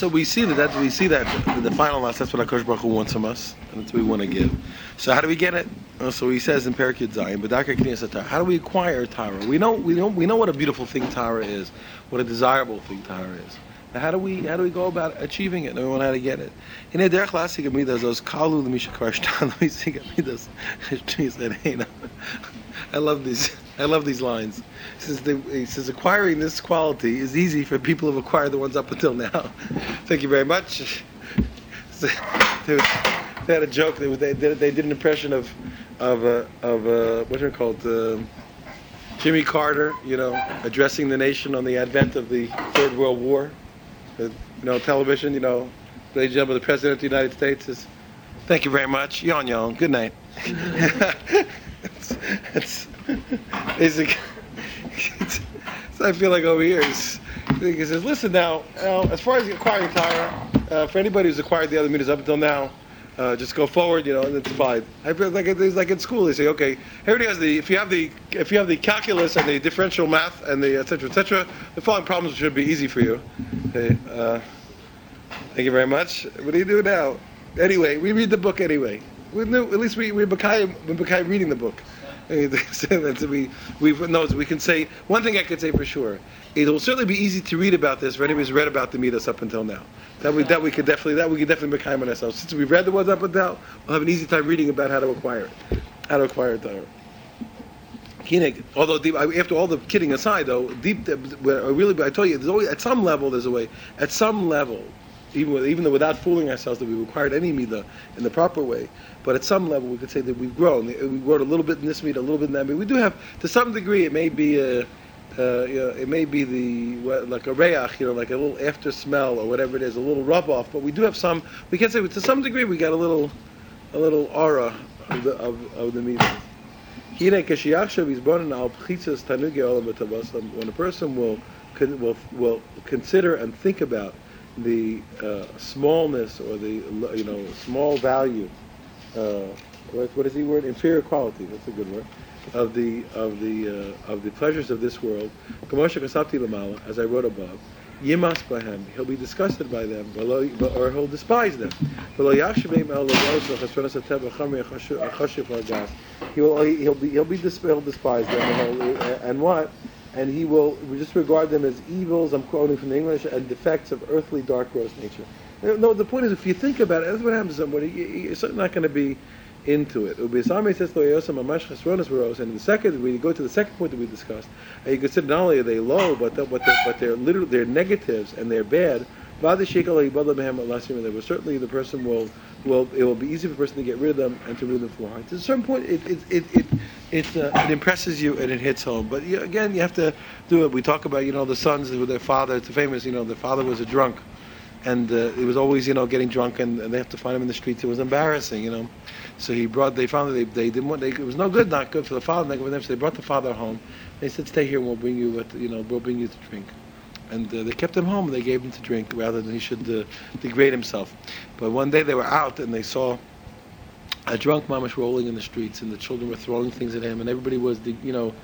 So we see that, that we see that the final last that's what Hakadosh Baruch Hu wants from us, and that's what we want to give. So how do we get it? Uh, so he says in Perek Yud Zayin, "B'darkei Kniyas Torah." How do we acquire Tahara? We know we know we know what a beautiful thing Tahara is, what a desirable thing Tara is. Now how do we how do we go about achieving it? And we want how to get it. In a those kalu l'misha kvarshtan l'misik amidas. He said, "Hey. I love these. I love these lines." He says, they, he says, acquiring this quality is easy for people who've acquired the ones up until now. Thank you very much. They, had a joke. They, they, did, they did an impression of of uh, of uh, it called? Uh, Jimmy Carter, you know, addressing the nation on the advent of the Third World War. Uh, you know, television. You know, ladies and gentlemen, the President of the United States is. Thank you very much. Yon yon. Good night. it's, it's, so I feel like over here he's, he says, listen now, now, as far as acquiring Torah, uh, for anybody who's acquired the other meters up until now, uh, just go forward, you know, and it's fine. I feel like it's like in school. They say, okay, everybody has the if you have the if you have the calculus and the differential math and the etc. etc. the following problems should be easy for you. Okay, uh, thank you very much. What do you do now? Anyway, we read the book anyway. We knew, at least we we became we became reading the book. We we no, we can say one thing I could say for sure. It will certainly be easy to read about this for anybody who's read about the midas up until now. That we that we could definitely that we could definitely become on ourselves. Since we've read the ones up until, we'll have an easy time reading about how to acquire it, how to acquire Torah. Kinig, although deep, after all the kidding aside, though, deep, uh, really, I tell you, there's always at some level there's a way. At some level, even even though without fooling ourselves that we've acquired any midah in the proper way, but at some level we could say that we've grown. We've grown a little bit in this midah, a little bit in that midah. We do have, to some degree, it may be a, uh, you know, it may be the like a reach, you know, like a little after smell or whatever it is, a little rub off. But we do have some. We can say to some degree we got a little, a little aura of the of, of the meeting. When a person will will will consider and think about the uh, smallness or the you know small value, uh, what, is the word? Inferior quality. That's a good word of the of the uh, of the pleasures of this world, as I wrote above, yimas he'll be disgusted by them, or he'll despise them. He will he'll be he'll be he'll despise them, and what? And he will just regard them as evils. I'm quoting from the English and defects of earthly dark gross nature. No, the point is, if you think about it, that's what happens to somebody. You're certainly not going to be into it. And the second, we go to the second point that we discussed, uh, and you consider not only are they low, but the, but, the, but they're literally they're negatives and they're bad. Certainly, the person will will it will be easy for a person to get rid of them and to remove them from the heart. To a certain point, it it it it, it, uh, it impresses you and it hits home. But you, again, you have to do it. We talk about you know the sons with their father. It's famous. You know, their father was a drunk and uh, he was always, you know, getting drunk, and, and, they have to find him in the streets. It was embarrassing, you know. So he brought. They found that they, they didn't want. They, it was no good, not good for the father. Not good for them. So they brought the father home. They said, "Stay here, and we'll bring you, what, you know, we'll bring you to drink." And uh, they kept him home. and They gave him to drink rather than he should uh, degrade himself. But one day they were out and they saw a drunk mamish rolling in the streets, and the children were throwing things at him, and everybody was, de- you know,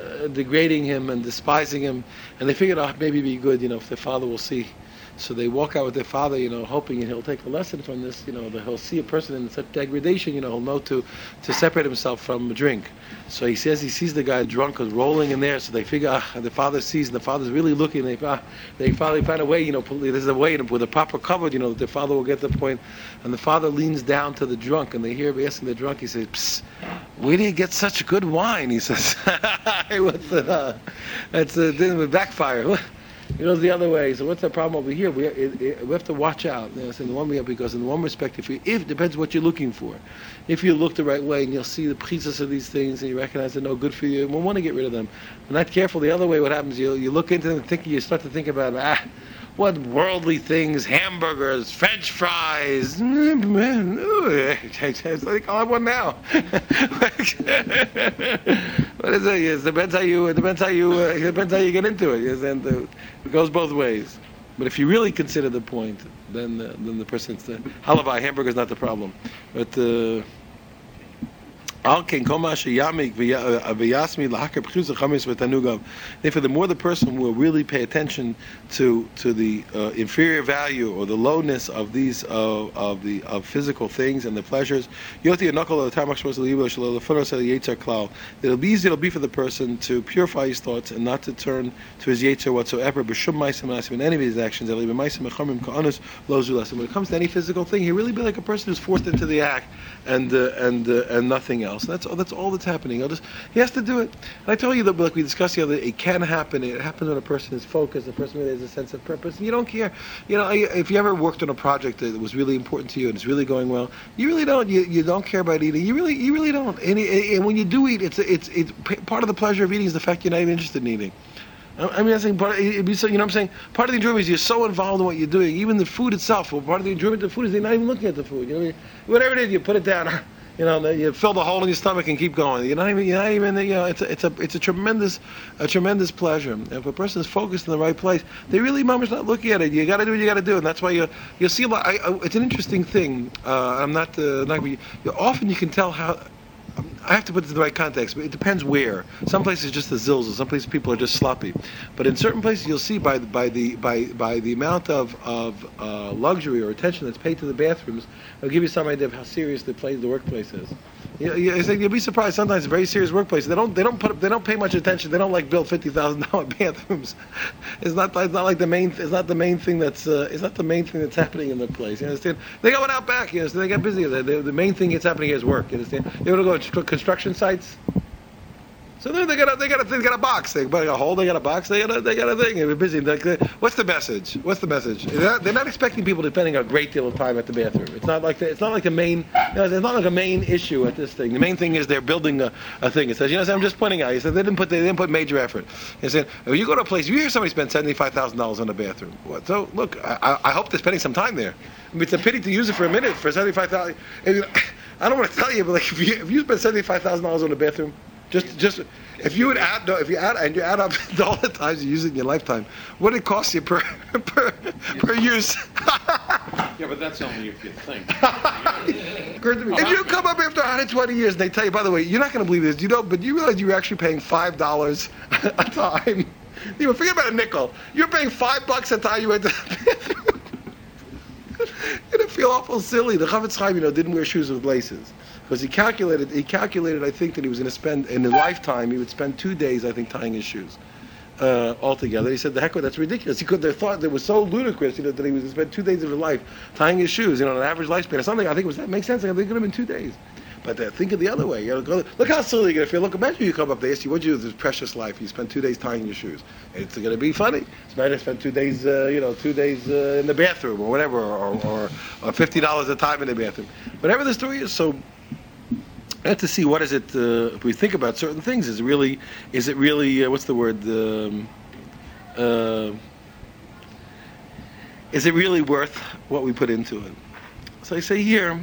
uh, degrading him and despising him. And they figured, oh, maybe be good, you know, if their father will see. So they walk out with their father, you know, hoping he'll take a lesson from this, you know, that he'll see a person in such degradation, you know, he'll know to, to separate himself from a drink. So he says he sees the guy drunk and rolling in there, so they figure, ah, the father sees, and the father's really looking, they, ah, they finally find a way, you know, there's a way, with a proper cover, you know, that the father will get the point, and the father leans down to the drunk, and they hear him asking the drunk, he says, Psst, where do you get such good wine? He says, what's the, uh, that's a, didn't backfire. It goes the other way. So what's the problem over here? We, it, it, we have to watch out. You know, in the one way, because in the one respect, if you, if depends what you're looking for. If you look the right way and you'll see the pieces of these things and you recognize they're no good for you, we want to get rid of them. If not careful, the other way, what happens? You you look into them and think you start to think about ah what worldly things, hamburgers, French fries. Man, it's like I'll have one now. what is it? It depends how you. It depends how you. Uh, it depends how you get into it. Yes, and uh, it goes both ways. But if you really consider the point, then uh, then the person's the halavai hamburger is not the problem. But Therefore, the more the person will really pay attention to to the uh, inferior value or the lowness of these uh, of the of physical things and the pleasures, It'll be easy. It'll be for the person to purify his thoughts and not to turn to his yetzer whatsoever. In any of his actions. When it comes to any physical thing, he really be like a person who's forced into the act and uh, and uh, and nothing else. That's all. That's all that's happening. Just, he has to do it. And I tell you that, like we discussed the other, day, it can happen. It happens when a person is focused. A person really has a sense of purpose. And you don't care. You know, if you ever worked on a project that was really important to you and it's really going well, you really don't. You, you don't care about eating. You really you really don't. And, and when you do eat, it's it's it's part of the pleasure of eating is the fact you're not even interested in eating. I mean, I think part of, you know what I'm saying? Part of the enjoyment is you're so involved in what you're doing. Even the food itself, well, part of the enjoyment of the food is they're not even looking at the food. You know, whatever it is, you put it down. You know, you fill the hole in your stomach and keep going. You're not even, you're not even, you know, it's a, it's a, it's a tremendous, a tremendous pleasure. If a person is focused in the right place, they really, mama's not looking at it. You got to do what you got to do, and that's why you, you'll see. A lot, I, I, it's an interesting thing. Uh, I'm not, uh, not. You, often you can tell how I have to put it in the right context, but it depends where. Some places just the zills, some places people are just sloppy. But in certain places, you'll see by the, by the by by the amount of of uh, luxury or attention that's paid to the bathrooms, it'll give you some idea of how serious the place the workplace is. You, you, you'll be surprised. Sometimes very serious workplaces they don't they don't put they don't pay much attention. They don't like build fifty thousand dollar bathrooms. It's not it's not like the main it's not the main thing that's uh, it's not the main thing that's happening in the place. You understand? They got one out back. You understand? They get busy. The, main thing that's happening here is work. You understand? They want to go construction sites. So they got a, they got a, they got a box. They got a hole. They got a box. They got a, they got a thing. They're busy. What's the message? What's the message? They're not, they're not, expecting people to spending a great deal of time at the bathroom. It's not like the, it's not like main. You know, it's not like a main issue at this thing. The main thing is they're building a, a thing. It says, you know, I'm just pointing out. He said they didn't put they didn't put major effort. He said, if you go to a place, you hear somebody spend seventy five thousand dollars on a bathroom. What? So look, I, I hope they're spending some time there. I mean, it's a pity to use it for a minute for seventy five thousand. I don't want to tell you, but like if you if you spend seventy five thousand dollars on a bathroom, just just if you would add no, if you add and you add up all the times you use it in your lifetime, what it costs you per per per use. yeah, but that's only if you think. if you come up after 120 years and they tell you, by the way, you're not going to believe this, you know, but you realize you're actually paying five dollars a time. You forget about a nickel. You're paying five bucks a time you went to the bathroom. Feel awful silly. The Chofetz Chaim, you know, didn't wear shoes with laces because he calculated. He calculated, I think, that he was going to spend in his lifetime. He would spend two days, I think, tying his shoes. Uh, altogether, he said, "The heck, with that's ridiculous." He could. They thought it was so ludicrous, you know, that he was going to spend two days of his life tying his shoes. You know, an average lifespan or something. I think it was that makes sense. I think it could have been two days. But uh, think of the other way. You know, look how silly you're going to feel. Look, imagine you come up, they ask you, what'd you do with this precious life? You spend two days tying your shoes. It's going to be funny. It's better to spend two days, uh, you know, two days uh, in the bathroom or whatever, or, or, or $50 a time in the bathroom. Whatever the story is, so have to see what is it. Uh, if we think about certain things, is it really, is it really, uh, what's the word? Um, uh, is it really worth what we put into it? So I say here,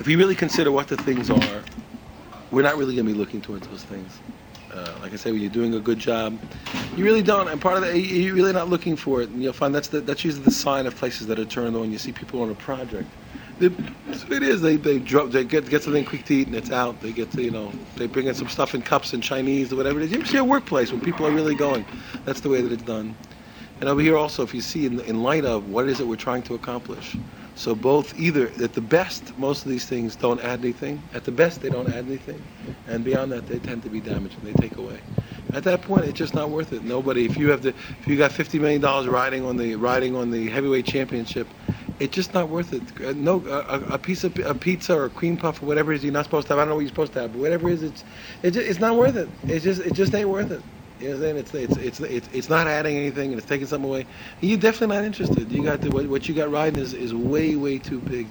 if we really consider what the things are, we're not really going to be looking towards those things. Uh, like I say, when you're doing a good job, you really don't. And part of that, you're really not looking for it. And you'll find that's the, that's usually the sign of places that are turned on. You see people on a project. They, that's what it is. They they drop, they get get something quick to eat and it's out. They get to you know they bring in some stuff in cups and Chinese or whatever it is. You see a workplace when people are really going. That's the way that it's done. And over here also, if you see in, in light of what it is that we're trying to accomplish, so both either at the best, most of these things don't add anything. At the best, they don't add anything, and beyond that, they tend to be damaging. they take away. At that point, it's just not worth it. Nobody. If you have the, if you got fifty million dollars riding on the riding on the heavyweight championship, it's just not worth it. Uh, no, a, a, piece of a pizza or a cream puff or whatever it is you're not supposed to have. I don't know what you're supposed to have, but whatever it is, it's it's, just, it's not worth it. It's just it just ain't worth it. You know what I'm saying? It's, it's, it's, it's, it's not adding anything and it's taking something away. And you're definitely not interested. You got what, what you got riding is, is way, way too big.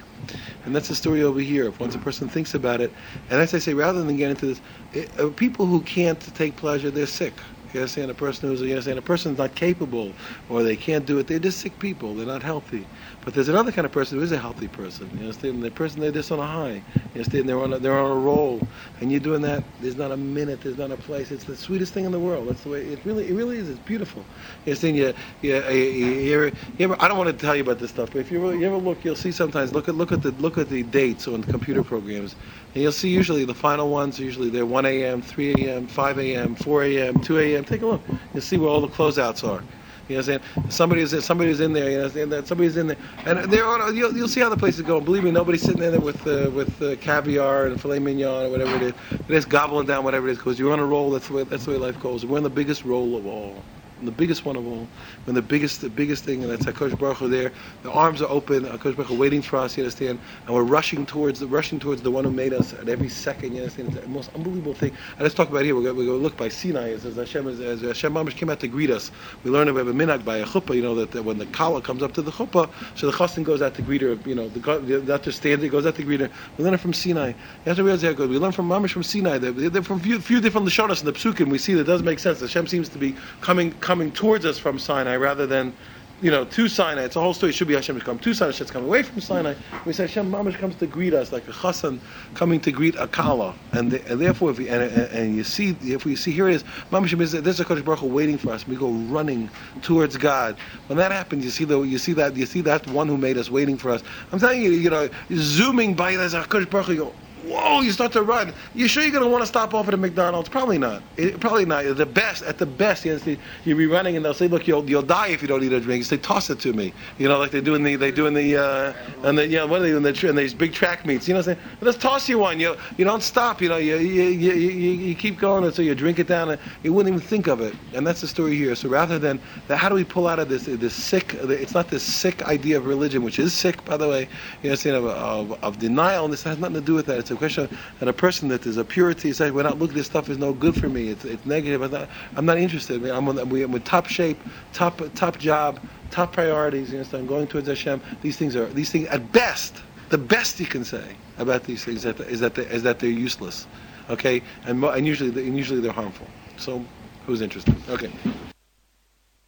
And that's the story over here. If once a person thinks about it, and as I say, rather than get into this, it, uh, people who can't take pleasure, they're sick. You understand? A person who's, you understand? A person's not capable or they can't do it. They're just sick people. They're not healthy. But there's another kind of person who is a healthy person. You understand? The person they're just on a high. You understand? They're on a, they're on a roll, and you're doing that. There's not a minute. There's not a place. It's the sweetest thing in the world. That's the way it really it really is. It's beautiful. You understand? You, you, you, you, ever, I don't want to tell you about this stuff, but if you, really, you ever look, you'll see sometimes. Look at look at the look at the dates on computer programs, and you'll see usually the final ones. Usually they're 1 a.m., 3 a.m., 5 a.m., 4 a.m., 2 a.m. Take a look. You'll see where all the closeouts are. You know what I'm saying? Somebody's in, somebody's in there. You know what I'm saying? Somebody's in there, and they're on. You'll, you'll see how the place is going. Believe me, nobody's sitting in there with uh, with uh, caviar and filet mignon or whatever it is. They're just gobbling down whatever it is because you're on a roll. That's the way that's the way life goes. We're on the biggest roll of all the biggest one of all, when the biggest, the biggest thing, and that's Hakadosh Baruch Hu there. The arms are open, uh, Hakadosh Baruch Hu waiting for us. You understand? And we're rushing towards the rushing towards the one who made us at every second. You understand? It's the most unbelievable thing. And let's talk about here. We're going to look by Sinai. Says Hashem, as Hashem Mamish came out to greet us. We learn about a minhag by a chuppah. You know that, that when the kala comes up to the chuppah, so the chassan goes out to greet her. You know, the not just stand there, goes out to greet her. We learn it from Sinai. You have to realize it. We learn from Mamish from Sinai. They're, they're from few, few different lashonas in the psukim. We see that it does make sense. Hashem seems to be coming coming towards us from Sinai rather than, you know, to Sinai. It's a whole story. It should be Hashem come to Sinai. Hashem's coming away from Sinai. We say Hashem Mamash comes to greet us like a chassan coming to greet a kala. And, the, and therefore, if we, and, and, you see, if we see, here it is, Mamash is there's a Kodesh Baruch Hu waiting for us. We go running towards God. When that happens, you see the, you see that, you see that one who made us waiting for us. I'm telling you, you know, zooming by there's a Kodesh Baruch Hu, whoa, you start to run. You sure you're to want to stop off at a McDonald's? Probably not. It, probably not. At The best, at the best, you know, you'll be running and they'll say, look, you'll, you'll die if you don't eat a drink. You say, toss it to me. You know, like they do in the, they do in the, uh, and the, know, what are they doing? The, in these big track meets. You know what I'm saying? Let's toss you one. You, you don't stop. You know, you, you, you, you, you keep going until you drink it down and you wouldn't even think of it. And that's the story here. So rather than, that, how do we pull out of this, this sick, it's not this sick idea of religion, which is sick, by the way, you know, saying of, of, of denial, and this has nothing to do with that. It's a question and a person that is a purity says, "We're not looking. This stuff is no good for me. It's, it's negative. I'm not, I'm not interested. I'm, on, I'm top shape, top top job, top priorities. You understand? I'm going towards Hashem. These things are these things at best. The best you can say about these things is that is that, they, is that they're useless. Okay, and and usually and usually they're harmful. So, who's interested? Okay.